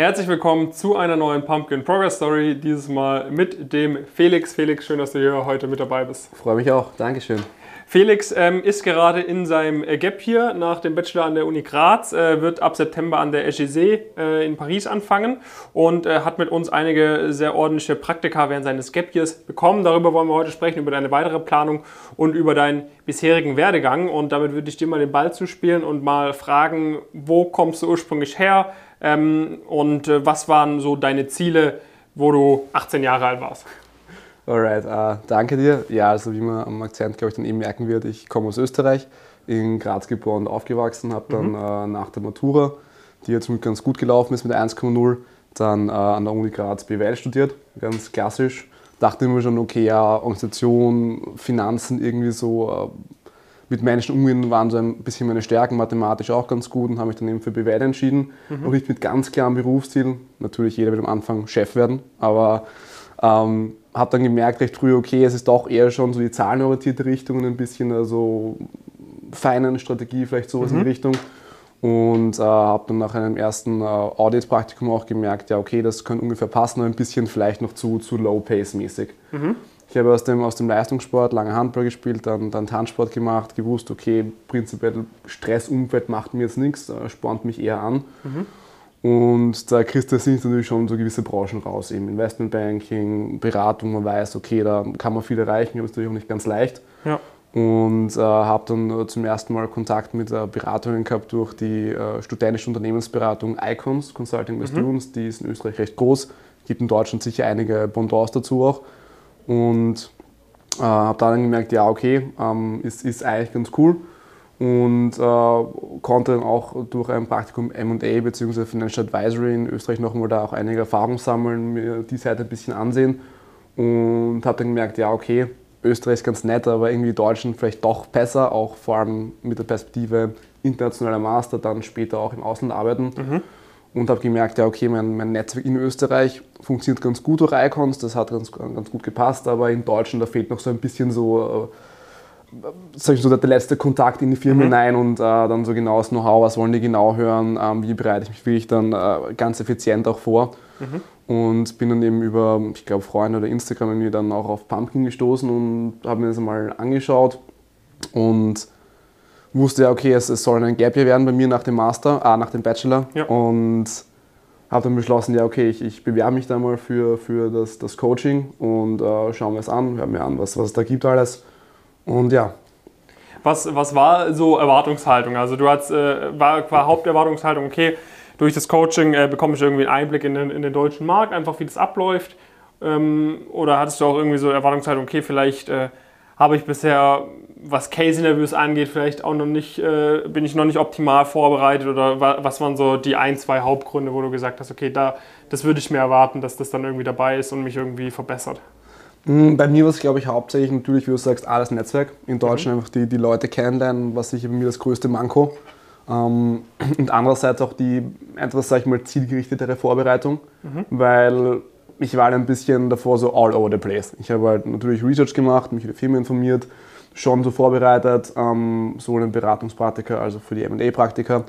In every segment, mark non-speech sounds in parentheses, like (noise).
Herzlich willkommen zu einer neuen Pumpkin Progress Story. Dieses Mal mit dem Felix. Felix, schön, dass du hier heute mit dabei bist. Freue mich auch. Dankeschön. Felix ähm, ist gerade in seinem äh, Gap hier nach dem Bachelor an der Uni Graz, äh, wird ab September an der HEC äh, in Paris anfangen und äh, hat mit uns einige sehr ordentliche Praktika während seines Gap Years bekommen. Darüber wollen wir heute sprechen, über deine weitere Planung und über deinen bisherigen Werdegang. Und damit würde ich dir mal den Ball zuspielen und mal fragen, wo kommst du ursprünglich her ähm, und äh, was waren so deine Ziele, wo du 18 Jahre alt warst? Alright, uh, danke dir. Ja, also wie man am Akzent, glaube ich, dann eben merken wird, ich komme aus Österreich, in Graz geboren und aufgewachsen, habe dann mhm. uh, nach der Matura, die jetzt ganz gut gelaufen ist mit 1,0, dann uh, an der Uni Graz BWL studiert, ganz klassisch. Dachte immer schon, okay, ja, Organisation, Finanzen irgendwie so, mit Menschen umgehen waren so ein bisschen meine Stärken, mathematisch auch ganz gut und habe mich dann eben für BWL entschieden. Mhm. Noch nicht mit ganz klarem Berufsziel. Natürlich, jeder will am Anfang Chef werden, aber ähm, habe dann gemerkt recht früh, okay, es ist doch eher schon so die zahlenorientierte Richtung und ein bisschen also Finance-Strategie, vielleicht sowas mhm. in die Richtung. Und äh, habe dann nach einem ersten äh, Audit-Praktikum auch gemerkt, ja, okay, das könnte ungefähr passen, aber ein bisschen vielleicht noch zu, zu low-pace-mäßig. Mhm. Ich habe aus dem, aus dem Leistungssport lange Handball gespielt, dann, dann Tanzsport gemacht, gewusst, okay, prinzipiell Stressumfeld macht mir jetzt nichts, äh, spornt mich eher an. Mhm. Und da kriegst du natürlich schon so gewisse Branchen raus, eben Investmentbanking, Beratung, man weiß, okay, da kann man viel erreichen, aber ist natürlich auch nicht ganz leicht. Ja. Und äh, habe dann äh, zum ersten Mal Kontakt mit äh, Beratungen gehabt durch die äh, studentische Unternehmensberatung Icons Consulting mhm. Students, die ist in Österreich recht groß, gibt in Deutschland sicher einige Bondors dazu auch. Und äh, habe dann gemerkt, ja, okay, ähm, ist, ist eigentlich ganz cool und äh, konnte dann auch durch ein Praktikum M&A bzw. Financial Advisory in Österreich nochmal da auch einige Erfahrungen sammeln, mir die Seite ein bisschen ansehen und habe dann gemerkt, ja okay, Österreich ist ganz nett, aber irgendwie Deutschland vielleicht doch besser, auch vor allem mit der Perspektive internationaler Master, dann später auch im Ausland arbeiten. Mhm. Und habe gemerkt, ja okay, mein, mein, Netzwerk in Österreich funktioniert ganz gut durch Icons, das hat ganz, ganz gut gepasst, aber in Deutschland, da fehlt noch so ein bisschen so... Äh, sag ich so, der letzte Kontakt in die Firma mhm. hinein und äh, dann so genau das Know-how, was wollen die genau hören, ähm, wie bereite ich mich wirklich dann äh, ganz effizient auch vor. Mhm. Und bin dann eben über, ich glaube, Freunde oder Instagram irgendwie dann auch auf Pumpkin gestoßen und habe mir das mal angeschaut und wusste ja, okay, es, es soll ein Gap Year werden bei mir nach dem Master, ah, nach dem Bachelor. Ja. Und habe dann beschlossen, ja, okay, ich, ich bewerbe mich da mal für, für das, das Coaching und äh, schauen wir es an, hören wir an, was, was es da gibt alles. Und ja. Was, was war so Erwartungshaltung? Also du hast, äh, war, war Haupterwartungshaltung, okay, durch das Coaching äh, bekomme ich irgendwie einen Einblick in den, in den deutschen Markt, einfach wie das abläuft. Ähm, oder hattest du auch irgendwie so Erwartungshaltung, okay, vielleicht äh, habe ich bisher, was Case-Interviews angeht, vielleicht auch noch nicht, äh, bin ich noch nicht optimal vorbereitet oder was waren so die ein, zwei Hauptgründe, wo du gesagt hast, okay, da, das würde ich mir erwarten, dass das dann irgendwie dabei ist und mich irgendwie verbessert? Hm, bei mir war es, glaube ich, hauptsächlich natürlich, wie du sagst, alles Netzwerk. In Deutschland mhm. einfach die, die Leute kennenlernen, was sicher bei mir das größte Manko. Ähm, und andererseits auch die etwas, sag ich mal, zielgerichtetere Vorbereitung, mhm. weil ich war halt ein bisschen davor so all over the place. Ich habe halt natürlich Research gemacht, mich über Firmen informiert, schon so vorbereitet, ähm, sowohl in Beratungspraktika als auch für die M&A-Praktika.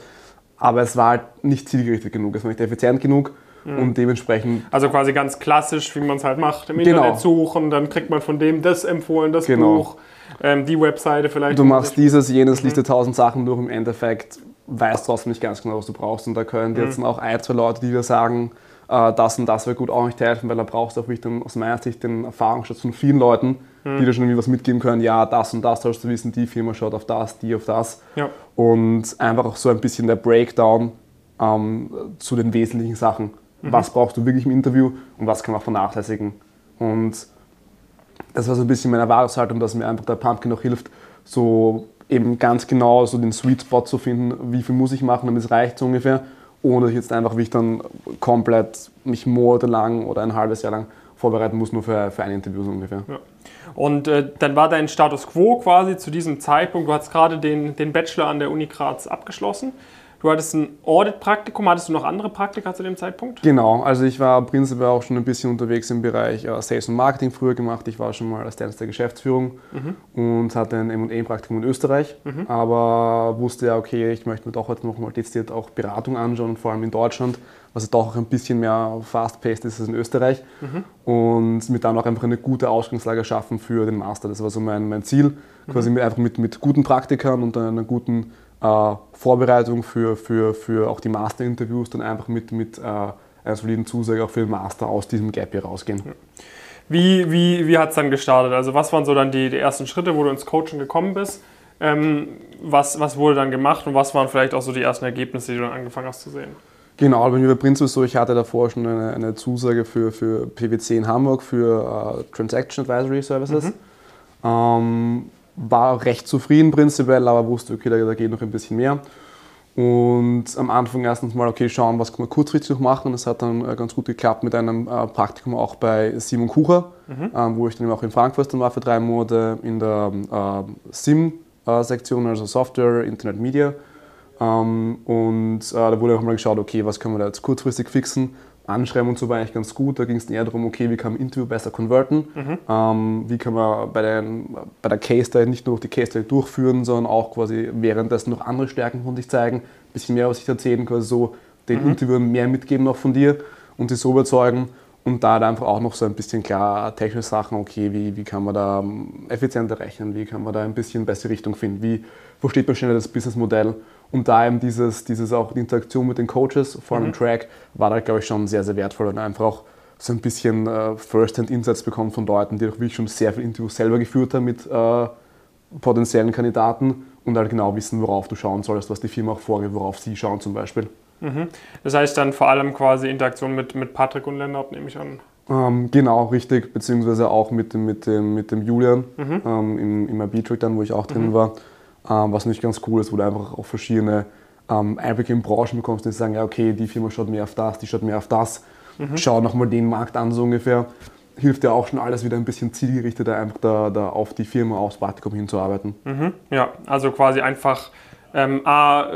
Aber es war halt nicht zielgerichtet genug, es war nicht effizient genug. Mhm. Und dementsprechend. Also quasi ganz klassisch, wie man es halt macht. Im genau. Internet suchen, dann kriegt man von dem das empfohlen, das genau. Buch, ähm, die Webseite vielleicht. Du machst dieses, jenes, mhm. liest tausend Sachen durch, im Endeffekt weißt trotzdem nicht ganz genau, was du brauchst. Und da können mhm. jetzt auch ein, zwei Leute, die dir sagen, äh, das und das wäre gut, auch nicht helfen, weil da brauchst du auch wirklich aus meiner Sicht den Erfahrungsschatz von vielen Leuten, mhm. die dir schon irgendwie was mitgeben können. Ja, das und das sollst du wissen, die Firma schaut auf das, die auf das. Ja. Und einfach auch so ein bisschen der Breakdown ähm, zu den wesentlichen Sachen. Mhm. Was brauchst du wirklich im Interview und was kann man vernachlässigen? Und das war so ein bisschen meine Erwartungshaltung, dass mir einfach der Pumpkin noch hilft, so eben ganz genau so den Sweet Spot zu finden, wie viel muss ich machen, damit es reicht so ungefähr, ohne jetzt einfach, wie ich dann komplett mich monatelang oder ein halbes Jahr lang vorbereiten muss, nur für, für ein Interview so ungefähr. Ja. Und äh, dann war dein Status quo quasi zu diesem Zeitpunkt, du hast gerade den, den Bachelor an der Uni Graz abgeschlossen. Du hattest ein Audit-Praktikum, hattest du noch andere Praktika zu dem Zeitpunkt? Genau, also ich war prinzipiell auch schon ein bisschen unterwegs im Bereich äh, Sales und Marketing früher gemacht. Ich war schon mal Assistent der Geschäftsführung mhm. und hatte ein M&A-Praktikum in Österreich, mhm. aber wusste ja, okay, ich möchte mir doch heute noch mal dezidiert auch Beratung anschauen, vor allem in Deutschland. was doch auch ein bisschen mehr fast-paced ist als in Österreich. Und mit dann auch einfach eine gute Ausgangslage schaffen für den Master. Das war so mein, mein Ziel, quasi mit, einfach mit, mit guten Praktikern und einer guten äh, Vorbereitung für, für, für auch die Master-Interviews, dann einfach mit, mit äh, einer soliden Zusage auch für den Master aus diesem Gap hier rausgehen. Wie, wie, wie hat es dann gestartet? Also was waren so dann die, die ersten Schritte, wo du ins Coaching gekommen bist? Ähm, was, was wurde dann gemacht und was waren vielleicht auch so die ersten Ergebnisse, die du dann angefangen hast zu sehen? Genau, bei mir Prinz so, ich hatte davor schon eine, eine Zusage für, für PwC in Hamburg für uh, Transaction Advisory Services. Mhm. Ähm, war recht zufrieden prinzipiell, aber wusste, okay, da, da geht noch ein bisschen mehr. Und am Anfang erstens mal, okay, schauen, was kann man kurzfristig noch machen. Das hat dann äh, ganz gut geklappt mit einem äh, Praktikum auch bei Simon Kucher, mhm. ähm, wo ich dann auch in Frankfurt dann war für drei Monate in der äh, SIM-Sektion, also Software, Internet Media. Ähm, und äh, da wurde auch mal geschaut, okay, was können wir da jetzt kurzfristig fixen. Anschreiben und so war eigentlich ganz gut. Da ging es eher darum, okay, wie kann man Interview besser konverten? Mhm. Ähm, wie kann man bei, den, bei der Case Study nicht nur die Case Study durchführen, sondern auch quasi währenddessen noch andere Stärken von sich zeigen, ein bisschen mehr aus sich erzählen, quasi so den mhm. Interviewern mehr mitgeben noch von dir und sie so überzeugen. Und da einfach auch noch so ein bisschen klar technische Sachen, okay, wie, wie kann man da ähm, effizienter rechnen, wie kann man da ein bisschen bessere Richtung finden, wie versteht man schneller das Businessmodell und da eben dieses, dieses auch die Interaktion mit den Coaches, vor allem mhm. Track, war da, glaube ich, schon sehr, sehr wertvoll und einfach auch so ein bisschen äh, First-Hand-Insights bekommen von Leuten, die auch wirklich schon sehr viele Interviews selber geführt haben mit äh, potenziellen Kandidaten und halt genau wissen, worauf du schauen sollst, was die Firma auch vorgeht, worauf sie schauen zum Beispiel. Mhm. Das heißt dann vor allem quasi Interaktion mit, mit Patrick und Lennart, nehme ich an. Ähm, genau, richtig, beziehungsweise auch mit dem, mit dem, mit dem Julian mhm. ähm, im, im IB-Track dann, wo ich auch drin mhm. war ähm, was natürlich ganz cool ist, wo du einfach auch verschiedene ähm, Einblicke in Branchen bekommst, die sagen, ja okay, die Firma schaut mehr auf das, die schaut mehr auf das, mhm. schau nochmal den Markt an so ungefähr. Hilft dir auch schon alles wieder ein bisschen zielgerichteter, einfach da, da auf die Firma, aufs Praktikum hinzuarbeiten. Mhm. Ja, also quasi einfach ähm, A,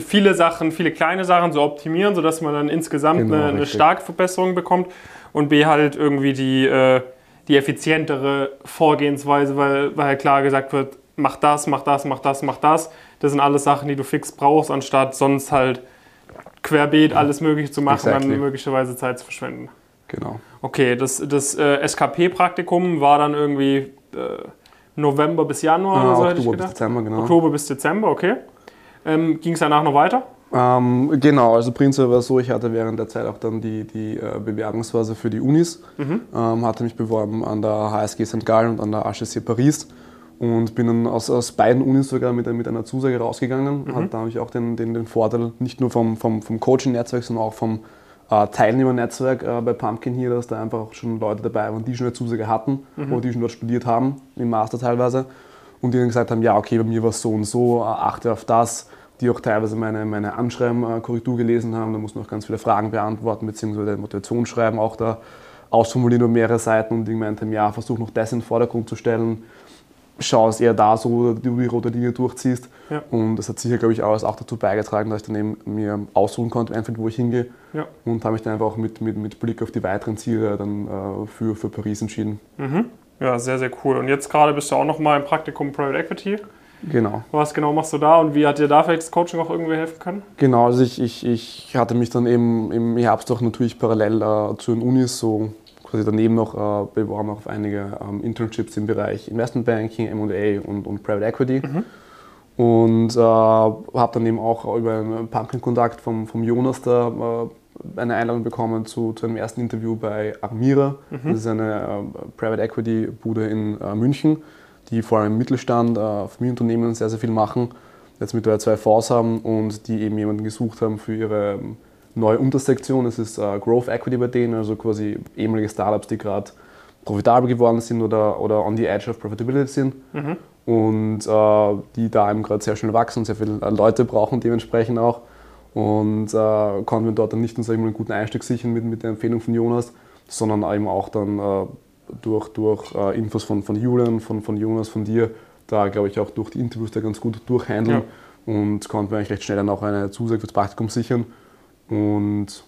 viele Sachen, viele kleine Sachen so optimieren, sodass man dann insgesamt genau, eine, eine, starke Verbesserung bekommt und B halt irgendwie die, äh, die effizientere Vorgehensweise, weil, weil halt klar gesagt wird, mach das, mach das, mach das, mach das. Das sind alles Sachen, die du fix brauchst, anstatt sonst halt querbeet alles Mögliche zu machen exactly. und dann möglicherweise Zeit zu verschwenden. Genau. Okay, das, das äh, SKP-Praktikum war dann irgendwie äh, November bis Januar ah, oder so, Oktober bis Dezember, genau. Oktober bis Dezember, okay. Ähm, Ging es danach noch weiter? Ähm, genau, also prinzipiell war es so, ich hatte während der Zeit auch dann die, die äh, Bewerbungsphase für die Unis, mhm. ähm, hatte mich beworben an der HSG St. Gallen und an der HSC Paris und bin dann aus, aus beiden Unis sogar mit, mit einer Zusage rausgegangen. Mhm. da habe ich auch den, den, den Vorteil, nicht nur vom, vom, vom Coaching-Netzwerk, sondern auch vom äh, Teilnehmernetzwerk äh, bei Pumpkin hier, dass da einfach auch schon Leute dabei waren, die schon eine Zusage hatten mhm. oder die schon dort studiert haben, im Master teilweise. Und die dann gesagt haben, ja, okay, bei mir war es so und so, äh, achte auf das. Die auch teilweise meine, meine Anschreiben-Korrektur gelesen haben. Da muss man auch ganz viele Fragen beantworten, beziehungsweise Motivationsschreiben auch da ausformulieren über mehrere Seiten und die gemeint haben, ja, versuch noch das in den Vordergrund zu stellen schau es eher da so, du die rote Linie durchziehst. Ja. Und das hat sicher, glaube ich, auch dazu beigetragen, dass ich dann eben mir aussuchen konnte, einfach wo ich hingehe. Ja. Und habe mich dann einfach auch mit, mit, mit Blick auf die weiteren Ziele dann äh, für, für Paris entschieden. Mhm. Ja, sehr, sehr cool. Und jetzt gerade bist du auch noch mal im Praktikum Private Equity. Genau. Was genau machst du da und wie hat dir da vielleicht das Coaching auch irgendwie helfen können? Genau, also ich, ich, ich hatte mich dann eben im Herbst auch natürlich parallel äh, zu den Unis so quasi daneben noch äh, beworben auf einige ähm, Internships im Bereich Investmentbanking, M&A und, und Private Equity. Mhm. Und äh, habe dann eben auch über einen Pumpkin-Kontakt vom, vom Jonas da äh, eine Einladung bekommen zu, zu einem ersten Interview bei Armira. Mhm. Das ist eine äh, Private Equity-Bude in äh, München, die vor allem im Mittelstand, äh, Familienunternehmen sehr, sehr viel machen. Jetzt mittlerweile zwei Fonds haben und die eben jemanden gesucht haben für ihre neue Untersektion. Es ist äh, Growth Equity bei denen, also quasi ehemalige Startups, die gerade profitabel geworden sind oder, oder on the edge of profitability sind. Mhm. Und äh, die da eben gerade sehr schnell wachsen und sehr viele Leute brauchen dementsprechend auch. Und äh, konnten wir dort dann nicht nur sagen, einen guten Einstieg sichern mit, mit der Empfehlung von Jonas, sondern eben auch dann äh, durch, durch äh, Infos von, von Julian, von, von Jonas, von dir, da glaube ich auch durch die Interviews da ganz gut durchhandeln ja. und konnten wir eigentlich recht schnell dann auch eine Zusage fürs Praktikum sichern und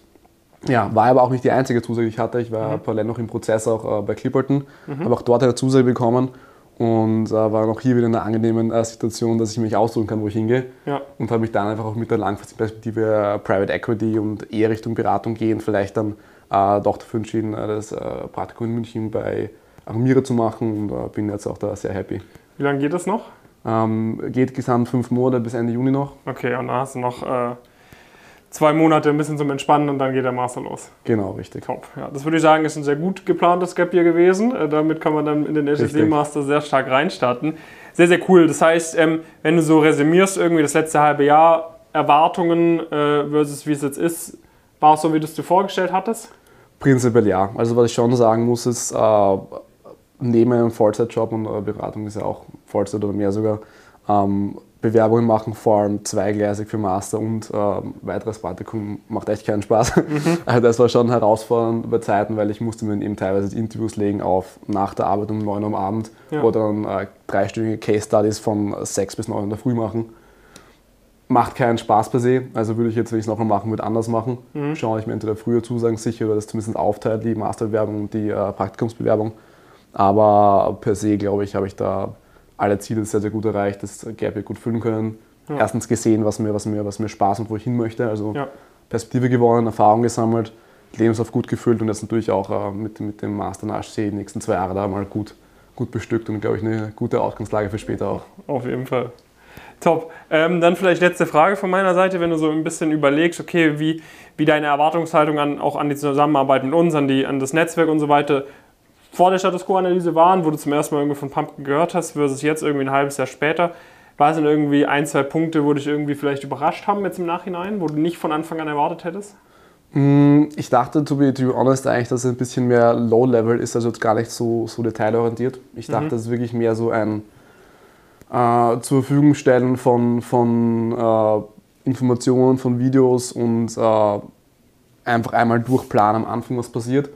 ja, war aber auch nicht die einzige Zusage, die ich hatte. Ich war mhm. parallel noch im Prozess auch äh, bei Clipperton, mhm. habe auch dort eine Zusage bekommen Und äh, war auch hier wieder in einer angenehmen äh, Situation, dass ich mich aussuchen kann, wo ich hingehe. Ja. Und habe mich dann einfach auch mit der langfristigen Perspektive äh, Private Equity und eher Richtung Beratung gehen, vielleicht dann äh, doch dafür entschieden, äh, das Praktikum in München bei Armira zu machen und bin jetzt auch da sehr happy. Wie lange geht das noch? Ähm, geht gesamt fünf Monate bis Ende Juni noch. Okay, und dann hast du noch zwei Monate ein bisschen zum Entspannen und dann geht der Master los. Genau, richtig. Top. Ja, das würde ich sagen, ist ein sehr gut geplantes Gap Year gewesen. Äh, damit kann man dann in den. SSD Master sehr stark reinstarten. Sehr, sehr cool. Das heißt, ähm, wenn du so resümierst, irgendwie das letzte halbe Jahr, Erwartungen äh, versus wie es jetzt ist, war es so, wie du es dir vorgestellt hattest? Prinzipiell ja. Also was ich schon sagen muss, ist, äh, neben einem Vollzeitjob und äh, Beratung ist ja auch Vollzeit oder mehr sogar, ähm, Bewerbungen machen, vor allem zweigleisig für Master und ähm, weiteres Praktikum macht echt keinen Spaß. (laughs) Also das war schon herausfordernd bei Zeiten, weil ich musste mir eben teilweise Interviews legen auf nach der Arbeit um 9 Uhr am Abend Ja. oder dann äh, dreistündige Case Studies von 6 bis 9 Uhr in der Früh machen. Macht keinen Spaß per se, also würde ich jetzt, wenn ich es nochmal machen würde, anders machen. Schaue ich mir entweder früher Zusagen sicher oder das zumindest aufteilt, die Masterbewerbung und die äh, Praktikumsbewerbung. Aber per se, glaube ich, habe ich da alle Ziele sehr, sehr gut erreicht, das Gap gut füllen können. Ja. Erstens gesehen, was mir, was, mir, was mir Spaß und wo ich hin möchte. Also Ja. Perspektive gewonnen, Erfahrung gesammelt, Lebenslauf gut gefüllt und jetzt natürlich auch äh, mit, mit dem Master nach die nächsten zwei Jahre da mal gut, gut bestückt und, glaube ich, eine gute Ausgangslage für später auch. Auf jeden Fall. Top. Ähm, dann vielleicht letzte Frage von meiner Seite, wenn du so ein bisschen überlegst, okay, wie, wie deine Erwartungshaltung an, auch an die Zusammenarbeit mit uns, an, die, an das Netzwerk und so weiter vor der Status Quo-Analyse waren, wo du zum ersten Mal irgendwie von Pumpkin gehört hast, versus jetzt irgendwie ein halbes Jahr später. War es denn irgendwie ein, zwei Punkte, wo dich irgendwie vielleicht überrascht haben jetzt im Nachhinein, wo du nicht von Anfang an erwartet hättest? Mm, Ich dachte, to be, to be honest, eigentlich, dass es ein bisschen mehr Low-Level ist, also jetzt gar nicht so, so detailorientiert. Ich dachte, das ist wirklich mehr so ein äh, zur Verfügung stellen von, von äh, Informationen, von Videos und äh, einfach einmal durchplanen am Anfang, was passiert.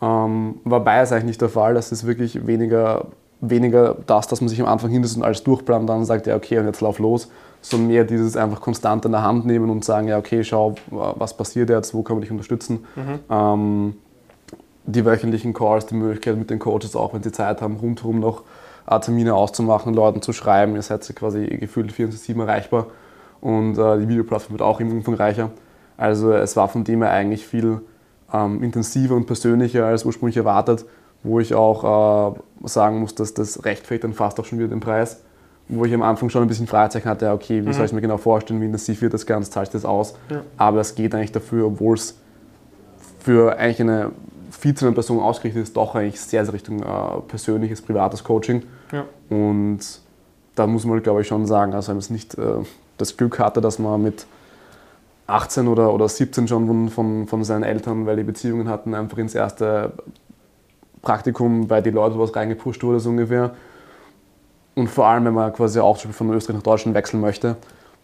Ähm, wobei es eigentlich nicht der Fall, das ist wirklich weniger, weniger das, dass man sich am Anfang hinsetzt und alles durchplant und dann sagt, ja okay, und jetzt lauf los, sondern mehr dieses einfach konstant in der Hand nehmen und sagen, ja okay, schau, was passiert jetzt, wo kann man dich unterstützen. Ähm, die wöchentlichen Calls, die Möglichkeit mit den Coaches auch, wenn sie Zeit haben, rundherum noch äh, Termine auszumachen, Leuten zu schreiben. Ihr seid quasi gefühlt 24-7 erreichbar und äh, die Videoplattform wird auch immer umfangreicher. Also es war von dem her eigentlich viel ähm, intensiver und persönlicher als ursprünglich erwartet, wo ich auch äh, sagen muss, dass das rechtfertigt dann fast auch schon wieder den Preis. Wo ich am Anfang schon ein bisschen Fragezeichen hatte, okay, wie soll ich mir genau vorstellen, wie intensiv wird das Ganze, zahlt das aus. Ja. Aber es geht eigentlich dafür, obwohl es für eigentlich eine viel zu einer Person ausgerichtet ist, doch eigentlich sehr, sehr Richtung äh, persönliches, privates Coaching. Ja. Und da muss man, glaube ich, schon sagen, also wenn man es nicht äh, das Glück hatte, dass man mit 18 oder, oder 17 schon von, von, von seinen Eltern, weil die Beziehungen hatten, einfach ins erste Praktikum bei die Leute was reingepusht wurde, so ungefähr. Und vor allem, wenn man quasi auch zum Beispiel von Österreich nach Deutschland wechseln möchte,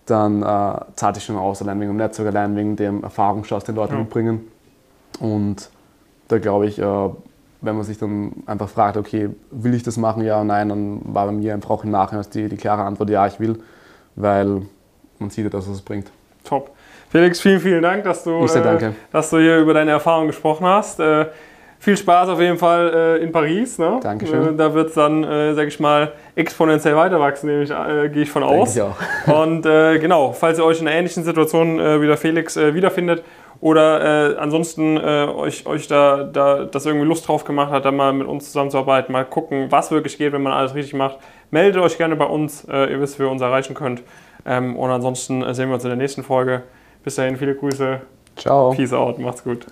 dann äh, zahlt sich schon aus, allein wegen dem Netzwerk, allein wegen dem Erfahrungsschatz, den Leute Ja. mitbringen. Und da glaube ich, äh, wenn man sich dann einfach fragt, okay, will ich das machen, ja oder nein, dann war bei mir einfach auch im Nachhinein die, die klare Antwort, ja, ich will, weil man sieht ja, dass es bringt. Top. Felix, vielen, vielen Dank, dass du, äh, dass du hier über deine Erfahrungen gesprochen hast. Äh, viel Spaß auf jeden Fall äh, in Paris. Ne? Dankeschön. Äh, da wird es dann, äh, sag ich mal, exponentiell weiter wachsen, nehme ich, äh, gehe ich von Denke aus. ich auch. (laughs) Und äh, genau, falls ihr euch in einer ähnlichen Situation wie der Felix wiederfindet oder ansonsten euch, euch da, da das irgendwie Lust drauf gemacht hat, dann mal mit uns zusammenzuarbeiten, mal gucken, was wirklich geht, wenn man alles richtig macht, meldet euch gerne bei uns. Ihr wisst, wie ihr uns erreichen könnt. Ähm, und ansonsten sehen wir uns in der nächsten Folge. Bis dahin, viele Grüße. Ciao. Peace out. Macht's gut.